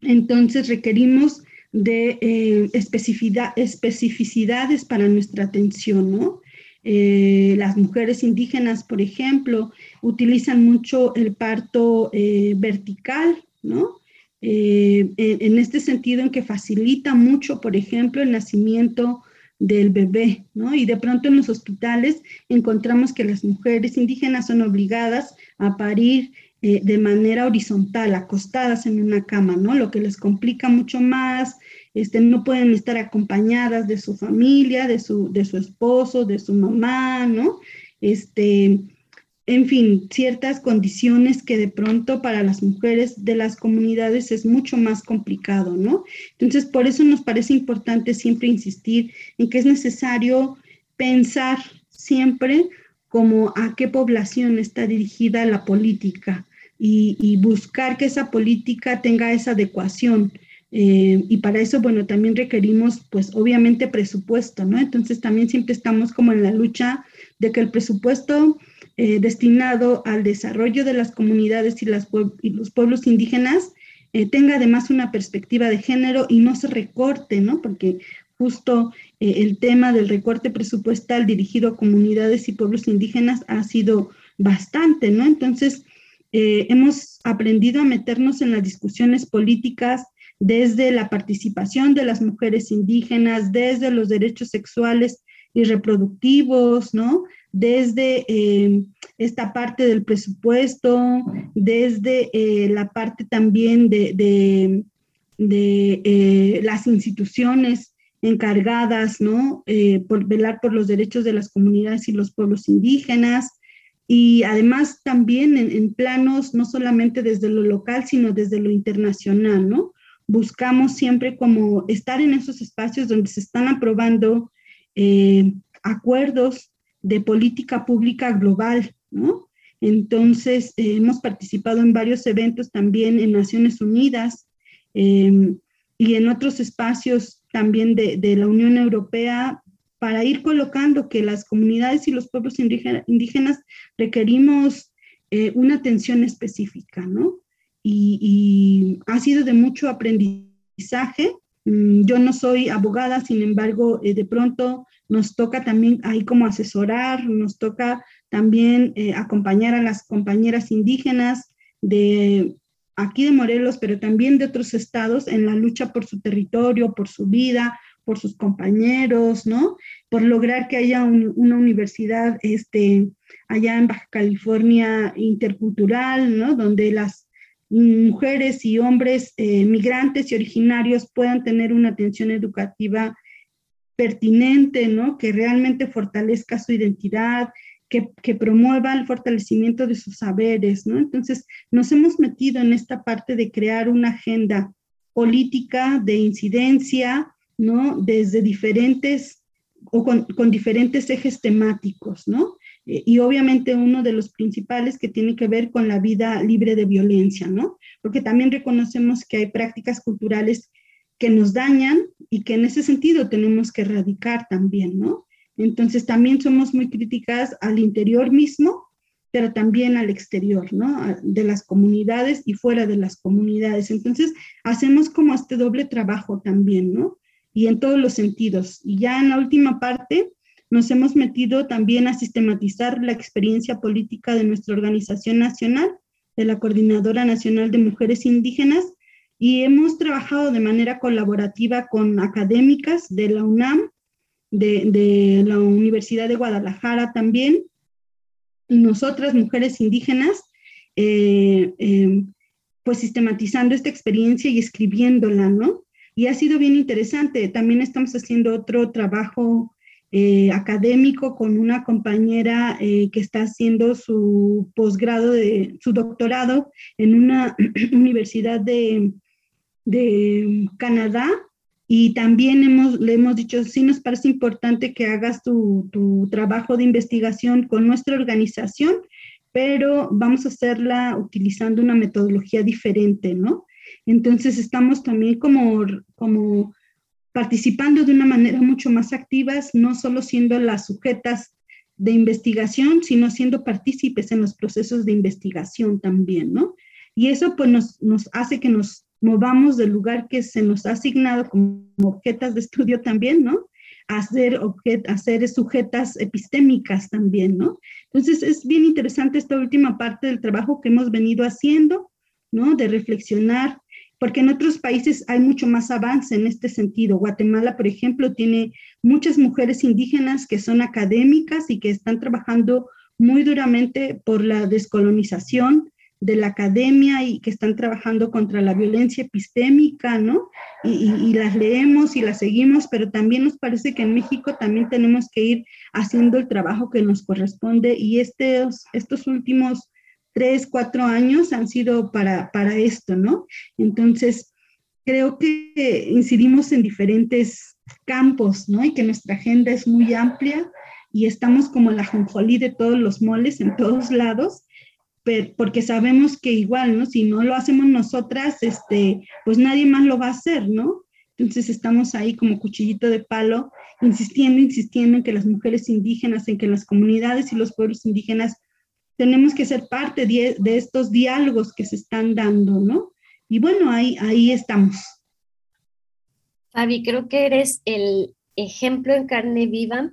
Entonces requerimos de eh, especificidades para nuestra atención, ¿no? Eh, las mujeres indígenas, por ejemplo, utilizan mucho el parto vertical, ¿no? Eh, en este sentido en que facilita mucho, por ejemplo, el nacimiento del bebé, ¿no? Y de pronto en los hospitales encontramos que las mujeres indígenas son obligadas a parir eh, de manera horizontal, acostadas en una cama, ¿no? Lo que les complica mucho más, este, no pueden estar acompañadas de su familia, de su, de su esposo, de su mamá, ¿no? Este, en fin, ciertas condiciones que de pronto para las mujeres de las comunidades es mucho más complicado, ¿no? Entonces, por eso nos parece importante siempre insistir en que es necesario pensar siempre como a qué población está dirigida la política y, buscar que esa política tenga esa adecuación. Eh, y para eso, bueno, también requerimos, pues, obviamente presupuesto, ¿no? Entonces, también siempre estamos como en la lucha de que el presupuesto eh, destinado al desarrollo de las comunidades y, las y los pueblos indígenas eh, tenga además una perspectiva de género y no se recorte, ¿no? Porque justo el tema del recorte presupuestal dirigido a comunidades y pueblos indígenas ha sido bastante, ¿no? Entonces, hemos aprendido a meternos en las discusiones políticas desde la participación de las mujeres indígenas, desde los derechos sexuales y reproductivos, ¿no? desde eh, esta parte del presupuesto, desde eh, la parte también de, eh, las instituciones encargadas, ¿no? por velar por los derechos de las comunidades y los pueblos indígenas. Y además también en, planos, no solamente desde lo local, sino desde lo internacional, ¿no? Buscamos siempre como estar en esos espacios donde se están aprobando acuerdos de política pública global, ¿no? Entonces, eh, hemos participado en varios eventos también en Naciones Unidas em, y en otros espacios también de, la Unión Europea para ir colocando que las comunidades y los pueblos indígenas requerimos eh, una atención específica, ¿no? Y, ha sido de mucho aprendizaje. Mm, yo no soy abogada, sin embargo, eh, de pronto nos toca también ahí como asesorar, nos toca también eh, acompañar a las compañeras indígenas de aquí de Morelos, pero también de otros estados en la lucha por su territorio, por su vida, por sus compañeros, ¿no? Por lograr que haya una universidad este, allá en Baja California intercultural, ¿no? Donde las mujeres y hombres eh, migrantes y originarios puedan tener una atención educativa pertinente, ¿no? Que realmente fortalezca su identidad, que, que, promueva el fortalecimiento de sus saberes, ¿no? Entonces, nos hemos metido en esta parte de crear una agenda política de incidencia, ¿no? Desde diferentes o con, con diferentes ejes temáticos, ¿no? Eh, y obviamente uno de los principales que tiene que ver con la vida libre de violencia, ¿no? Porque también reconocemos que hay prácticas culturales que nos dañan y que en ese sentido tenemos que erradicar también, ¿no? Entonces también somos muy críticas al interior mismo, pero también al exterior, ¿no? De las comunidades y fuera de las comunidades. Entonces hacemos como este doble trabajo también, ¿no? Y en todos los sentidos. Y ya en la última parte nos hemos metido también a sistematizar la experiencia política de nuestra organización nacional, de la Coordinadora Nacional de Mujeres Indígenas, y hemos trabajado de manera colaborativa con académicas de la UNAM, de, la Universidad de Guadalajara también, y nosotras, mujeres indígenas, eh, eh, pues sistematizando esta experiencia y escribiéndola, ¿no? Y ha sido bien interesante. También estamos haciendo otro trabajo eh, académico con una compañera que está haciendo su posgrado, de, su doctorado en una [CLEARS THROAT] universidad de, de Canadá y también hemos, le hemos dicho, sí nos parece importante que hagas tu, tu, trabajo de investigación con nuestra organización, pero vamos a hacerla utilizando una metodología diferente, ¿no? Entonces estamos también como, como participando de una manera mucho más activas, no solo siendo las sujetas de investigación, sino siendo partícipes en los procesos de investigación también, ¿no? Y eso pues nos, nos hace que nos movamos del lugar que se nos ha asignado como objetas de estudio también, ¿no? A ser, a sujetas epistémicas también, ¿no? Entonces es bien interesante esta última parte del trabajo que hemos venido haciendo, ¿no? De reflexionar, porque en otros países hay mucho más avance en este sentido. Guatemala, por ejemplo, tiene muchas mujeres indígenas que son académicas y que están trabajando muy duramente por la descolonización, de la academia y que están trabajando contra la violencia epistémica, ¿no? Y, las leemos y las seguimos, pero también nos parece que en México también tenemos que ir haciendo el trabajo que nos corresponde y estos, estos últimos tres, cuatro años han sido para, para esto, ¿no? Entonces, creo que incidimos en diferentes campos, ¿no? Y que nuestra agenda es muy amplia y estamos como la jonjolí de todos los moles en todos lados porque sabemos que igual, ¿no? Si no lo hacemos nosotras, este, pues nadie más lo va a hacer, ¿no? Entonces estamos ahí como cuchillito de palo, insistiendo, insistiendo en que las mujeres indígenas, en que las comunidades y los pueblos indígenas tenemos que ser parte de, de estos diálogos que se están dando, ¿no? Y bueno, ahí, ahí estamos. Fabi, creo que eres el ejemplo en carne viva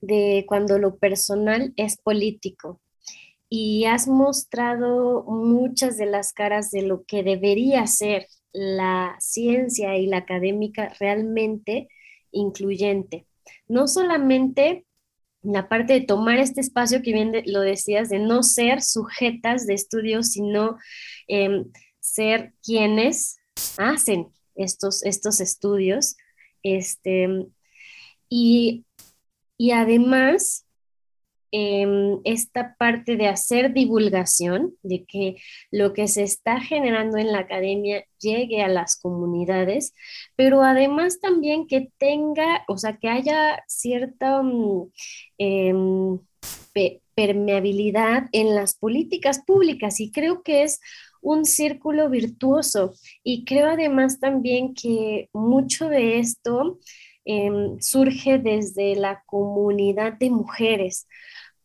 de cuando lo personal es político y has mostrado muchas de las caras de lo que debería ser la ciencia y la académica realmente incluyente. No solamente la parte de tomar este espacio que bien lo decías, de no ser sujetas de estudios, sino em, ser quienes hacen estos, estos estudios. Este, y, y además Em, esta parte de hacer divulgación, de que lo que se está generando en la academia llegue a las comunidades, pero además también que tenga, o sea, que haya cierta mm, em, permeabilidad en las políticas públicas. Y creo que es un círculo virtuoso. Y creo además también que mucho de esto em, surge desde la comunidad de mujeres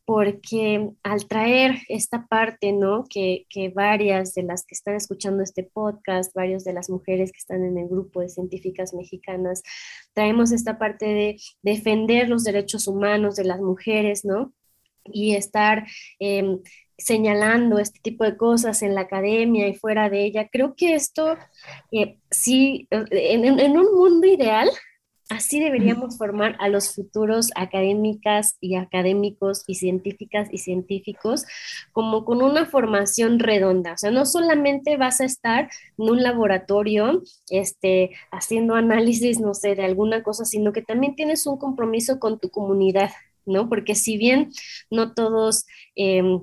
porque al traer esta parte, ¿no? Que, varias de las que están escuchando este podcast, varias de las mujeres que están en el grupo de científicas mexicanas, traemos esta parte de defender los derechos humanos de las mujeres, ¿no? Y estar... Em, señalando este tipo de cosas en la academia y fuera de ella. Creo que esto, eh, sí, en, en, un mundo ideal, Así deberíamos formar a los futuros académicas y académicos y científicas y científicos como con una formación redonda. O sea, no solamente vas a estar en un laboratorio este, haciendo análisis, no sé, de alguna cosa, sino que también tienes un compromiso con tu comunidad, ¿no? Porque si bien no todos... Em,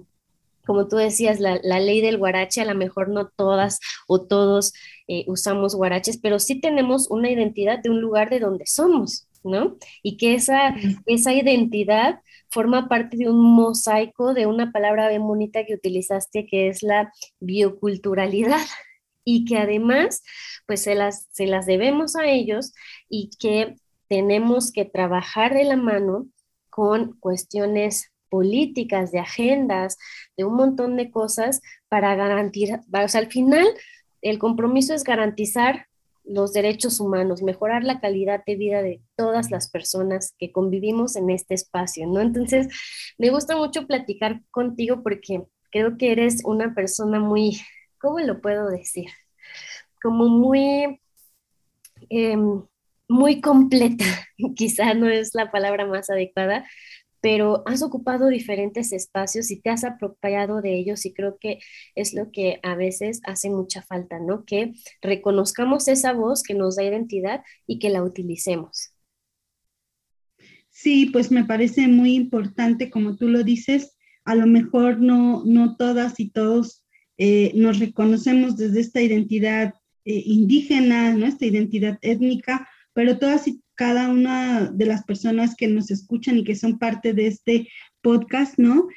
como tú decías, la, ley del guarache, a lo mejor no todas o todos eh, usamos guaraches, pero sí tenemos una identidad de un lugar de donde somos, ¿no? Y que esa, esa identidad forma parte de un mosaico de una palabra bien bonita que utilizaste, que es la bioculturalidad, y que además, pues se las, se las debemos a ellos y que tenemos que trabajar de la mano con cuestiones políticas, de agendas, de un montón de cosas para garantizar, o sea, al final el compromiso es garantizar los derechos humanos, mejorar la calidad de vida de todas las personas que convivimos en este espacio, ¿no? Entonces, me gusta mucho platicar contigo porque creo que eres una persona muy, ¿cómo lo puedo decir? Como muy, em, muy completa, [LAUGHS] quizá no es la palabra más adecuada, pero has ocupado diferentes espacios y te has apropiado de ellos y creo que es lo que a veces hace mucha falta, ¿no? Que reconozcamos esa voz que nos da identidad y que la utilicemos. Sí, pues me parece muy importante, como tú lo dices, a lo mejor no, no todas y todos eh, nos reconocemos desde esta identidad eh, indígena, ¿no? esta identidad étnica, pero todas y cada una de las personas que nos escuchan y que son parte de este podcast, ¿no?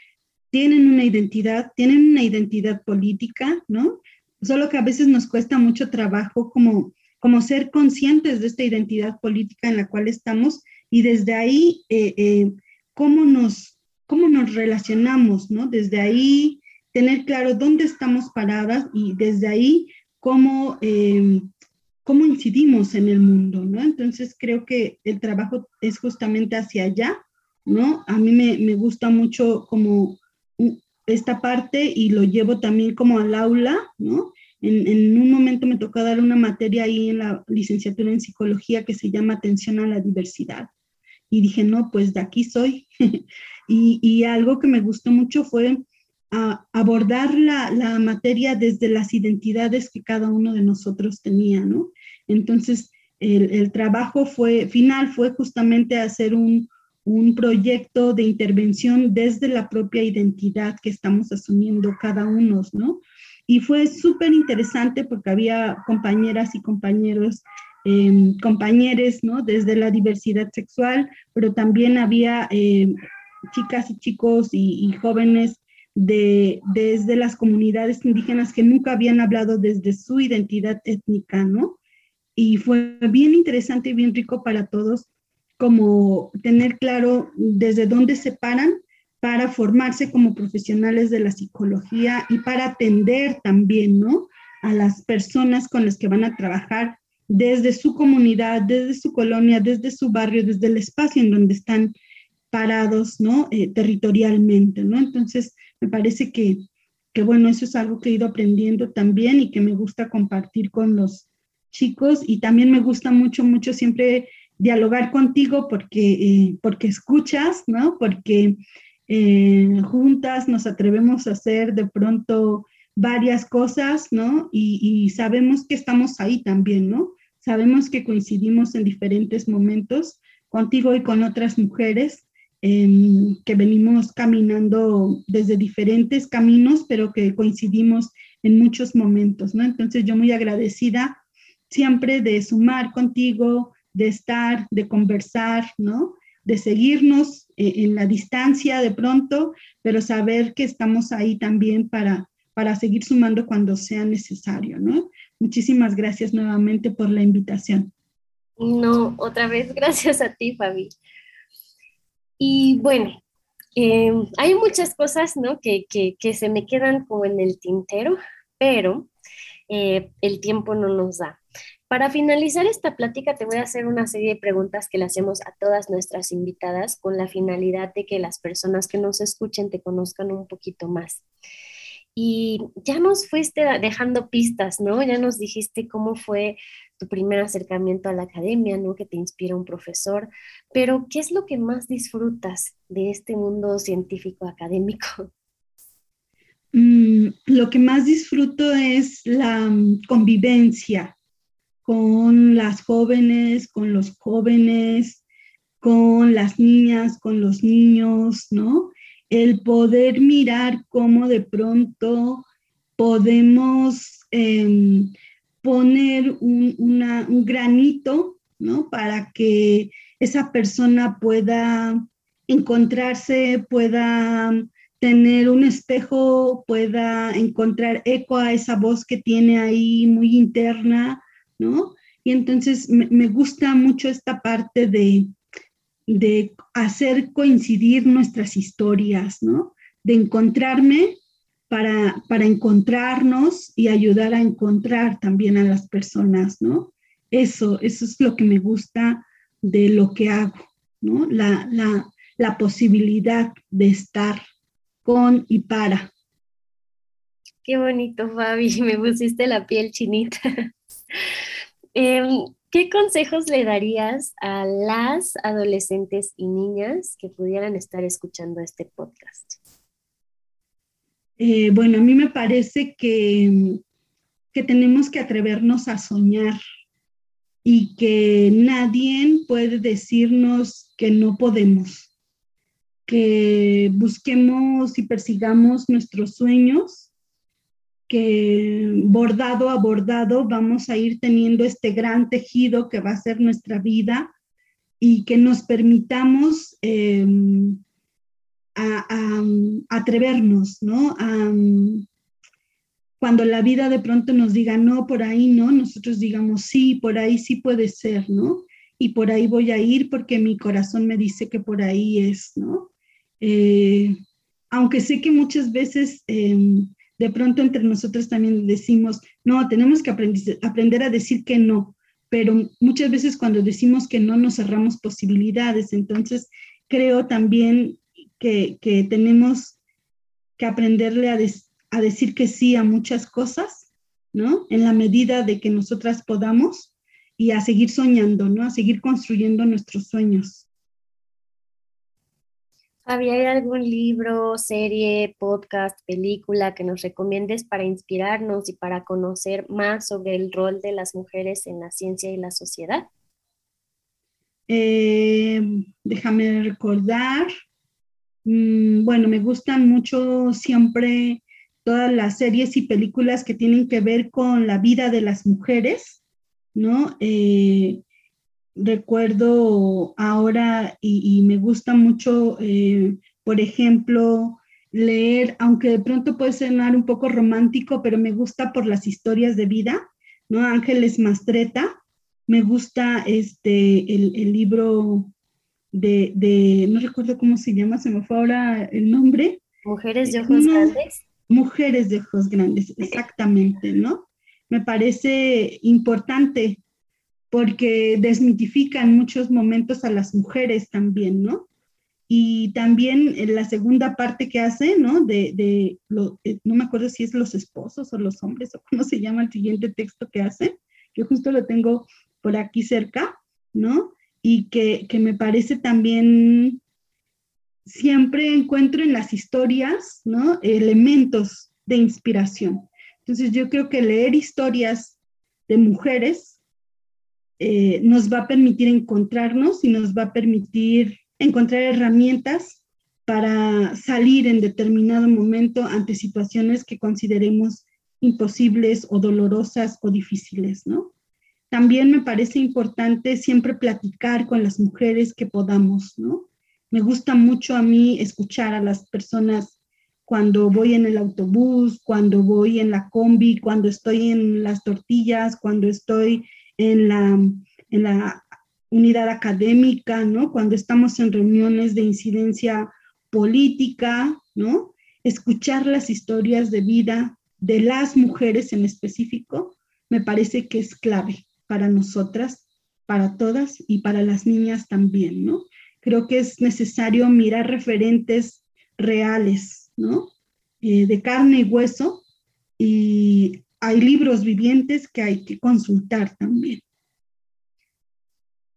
Tienen una identidad, tienen una identidad política, ¿no? Solo que a veces nos cuesta mucho trabajo como, como ser conscientes de esta identidad política en la cual estamos y desde ahí, eh, eh, cómo, nos, cómo nos relacionamos, ¿no? Desde ahí, tener claro dónde estamos paradas y desde ahí, cómo... Eh, cómo incidimos en el mundo, ¿no? Entonces creo que el trabajo es justamente hacia allá, ¿no? A mí me, gusta mucho como esta parte y lo llevo también como al aula, ¿no? En, en, un momento me tocó dar una materia ahí en la licenciatura en psicología que se llama atención a la diversidad. Y dije, no, pues de aquí soy. [LAUGHS] y, y, algo que me gustó mucho fue a abordar la, la, materia desde las identidades que cada uno de nosotros tenía, ¿no? Entonces, el, trabajo fue, final fue justamente hacer un, un proyecto de intervención desde la propia identidad que estamos asumiendo cada uno, ¿no? Y fue súper interesante porque había compañeras y compañeros, eh, compañeros, ¿no? Desde la diversidad sexual, pero también había eh, chicas y chicos y, y jóvenes de, desde las comunidades indígenas que nunca habían hablado desde su identidad étnica, ¿no? Y fue bien interesante y bien rico para todos como tener claro desde dónde se paran para formarse como profesionales de la psicología y para atender también, ¿no? A las personas con las que van a trabajar desde su comunidad, desde su colonia, desde su barrio, desde el espacio en donde están parados, ¿no? Eh, territorialmente, ¿no? Entonces, me parece que, que, bueno, eso es algo que he ido aprendiendo también y que me gusta compartir con los chicos y también me gusta mucho, mucho siempre dialogar contigo porque, eh, porque escuchas, ¿no? Porque eh, juntas nos atrevemos a hacer de pronto varias cosas, ¿no? Y, y, sabemos que estamos ahí también, ¿no? Sabemos que coincidimos en diferentes momentos contigo y con otras mujeres que venimos caminando desde diferentes caminos, pero que coincidimos en muchos momentos, ¿no? Entonces yo muy agradecida siempre de sumar contigo, de estar, de conversar, ¿no? De seguirnos eh, en la distancia de pronto, pero saber que estamos ahí también para, para seguir sumando cuando sea necesario, ¿no? Muchísimas gracias nuevamente por la invitación. No, otra vez, [LAUGHS] gracias a ti, Fabi. Y bueno, em, hay muchas cosas, ¿no? Que, que, se me quedan como en el tintero, pero eh, el tiempo no nos da. Para finalizar esta plática, te voy a hacer una serie de preguntas que le hacemos a todas nuestras invitadas con la finalidad de que las personas que nos escuchen te conozcan un poquito más. Y ya nos fuiste dejando pistas, ¿no? Ya nos dijiste cómo fue tu primer acercamiento a la academia, ¿no? Que te inspira un profesor, pero ¿qué es lo que más disfrutas de este mundo científico académico? Mm, lo que más disfruto es la mm, convivencia con las jóvenes, con los jóvenes, con las niñas, con los niños, ¿no? El poder mirar cómo de pronto podemos em, poner un, un, granito, ¿no? Para que esa persona pueda encontrarse, pueda tener un espejo, pueda encontrar eco a esa voz que tiene ahí muy interna, ¿no? Y entonces me, gusta mucho esta parte de, de hacer coincidir nuestras historias, ¿no? De encontrarme para, para encontrarnos y ayudar a encontrar también a las personas, ¿no? Eso, eso es lo que me gusta de lo que hago, ¿no? La, la, la posibilidad de estar con y para. Qué bonito, Fabi, [LAUGHS] me pusiste la piel chinita. Em, ¿Qué consejos le darías a las adolescentes y niñas que pudieran estar escuchando este podcast? Eh, bueno, a mí me parece que, que tenemos que atrevernos a soñar y que nadie puede decirnos que no podemos, que busquemos y persigamos nuestros sueños, que bordado a bordado vamos a ir teniendo este gran tejido que va a ser nuestra vida y que nos permitamos em, a, atrevernos, ¿no? cuando la vida de pronto nos diga, no, por ahí no, nosotros digamos, sí, por ahí sí puede ser, ¿no? Y por ahí voy a ir porque mi corazón me dice que por ahí es, ¿no? Eh, aunque sé que muchas veces em, de pronto entre nosotros también decimos, no, tenemos que aprender, a decir que no, pero muchas veces cuando decimos que no nos cerramos posibilidades, entonces creo también que, que tenemos que aprenderle a, a decir que sí a muchas cosas, ¿no? En la medida de que nosotras podamos y a seguir soñando, ¿no? A seguir construyendo nuestros sueños. ¿Había ¿hay algún libro, serie, podcast, película que nos recomiendes para inspirarnos y para conocer más sobre el rol de las mujeres en la ciencia y la sociedad? Eh, déjame recordar. Mm, bueno, me gustan mucho siempre todas las series y películas que tienen que ver con la vida de las mujeres, ¿no? Eh, recuerdo ahora y, me gusta mucho, eh, por ejemplo, leer, aunque de pronto puede sonar un poco romántico, pero me gusta por las historias de vida, ¿no? Ángeles Mastreta, me gusta este, el, libro de, de, no recuerdo cómo se llama, se me fue ahora el nombre. Mujeres de ojos grandes. Mujeres de ojos grandes, exactamente, ¿no? Me parece importante porque desmitifica en muchos momentos a las mujeres también, ¿no? Y también en la segunda parte que hace, ¿no? De, de lo, eh, no me acuerdo si es los esposos o los hombres o cómo [LAUGHS] se llama el siguiente texto que hace, que justo lo tengo por aquí cerca, ¿no? Y que, que me parece también siempre encuentro en las historias, ¿no? Elementos de inspiración. Entonces yo creo que leer historias de mujeres eh, nos va a permitir encontrarnos y nos va a permitir encontrar herramientas para salir en determinado momento ante situaciones que consideremos imposibles o dolorosas o difíciles, ¿no? También me parece importante siempre platicar con las mujeres que podamos, ¿no? Me gusta mucho a mí escuchar a las personas cuando voy en el autobús, cuando voy en la combi, cuando estoy en las tortillas, cuando estoy en la, en la unidad académica, ¿no? Cuando estamos en reuniones de incidencia política, ¿no? Escuchar las historias de vida de las mujeres en específico me parece que es clave para nosotras, para todas y para las niñas también, ¿no? creo que es necesario mirar referentes reales, ¿no? Eh, de carne y hueso, y hay libros vivientes que hay que consultar también.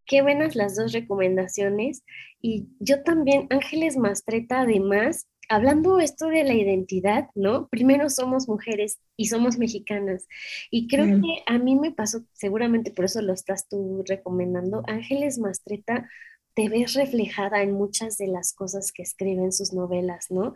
Qué buenas las dos recomendaciones. Y yo también, Ángeles Mastreta, además, hablando esto de la identidad, ¿no? Primero somos mujeres y somos mexicanas. Y creo que a mí me pasó, seguramente por eso lo estás tú recomendando, Ángeles Mastreta te ves reflejada en muchas de las cosas que escribe en sus novelas, ¿no?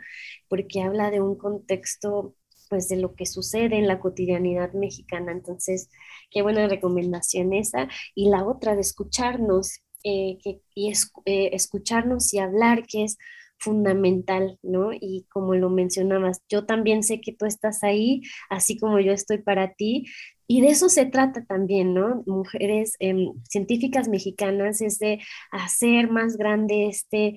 Porque habla de un contexto, pues, de lo que sucede en la cotidianidad mexicana. Entonces, qué buena recomendación esa. Y la otra de escucharnos. eh, y eh, escucharnos y hablar, que es fundamental, ¿no? Y como lo mencionabas, yo también sé que tú estás ahí, así como yo estoy para ti, y de eso se trata también, ¿no? Mujeres em, científicas mexicanas es de hacer más grande este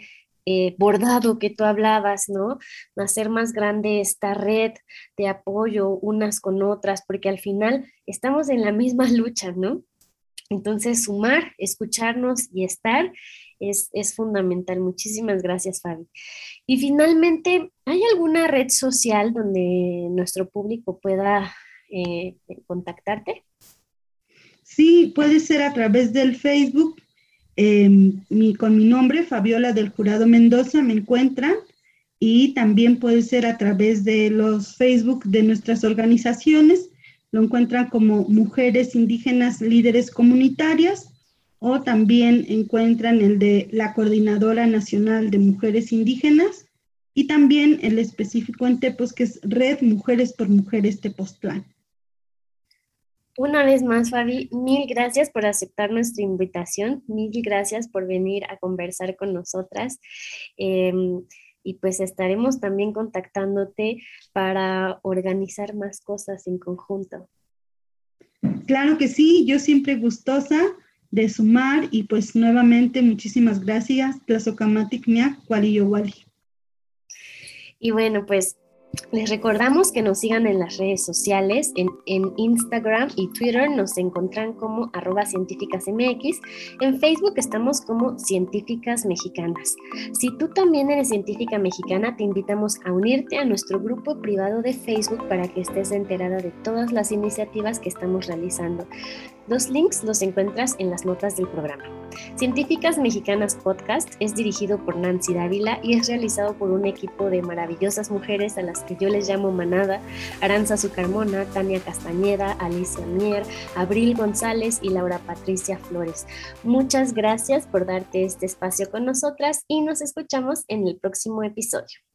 eh, bordado que tú hablabas, ¿no? Hacer más grande esta red de apoyo unas con otras, porque al final estamos en la misma lucha, ¿no? Entonces, sumar, escucharnos y estar es, fundamental. Muchísimas gracias, Fabi. Y finalmente, ¿hay alguna red social donde nuestro público pueda eh, contactarte? Sí, puede ser a través del Facebook. Em, con mi nombre, Fabiola del Jurado Mendoza, me encuentran. Y también puede ser a través de los Facebook de nuestras organizaciones. Lo encuentran como Mujeres Indígenas Líderes Comunitarias o también encuentran el de la Coordinadora Nacional de Mujeres Indígenas y también el específico en Tepos que es Red Mujeres por Mujeres Tepoztlán. Una vez más, Fabi, mil gracias por aceptar nuestra invitación, mil gracias por venir a conversar con nosotras. Em, y pues estaremos también contactándote para organizar más cosas en conjunto. Claro que sí, yo siempre gustosa de sumar y pues nuevamente muchísimas gracias, Tlazocamatic Miak, Wali. Y bueno, pues les recordamos que nos sigan en las redes sociales, en, Instagram y Twitter nos encuentran como arroba científicasmx, en Facebook estamos como científicas mexicanas. Si tú también eres científica mexicana, te invitamos a unirte a nuestro grupo privado de Facebook para que estés enterada de todas las iniciativas que estamos realizando. Los links los encuentras en las notas del programa. Científicas Mexicanas Podcast es dirigido por Nancy Dávila y es realizado por un equipo de maravillosas mujeres a las que yo les llamo manada, Aranza Zucarmona, Tania Castañeda, Alicia Mier, Abril González y Laura Patricia Flores. Muchas gracias por darte este espacio con nosotras y nos escuchamos en el próximo episodio.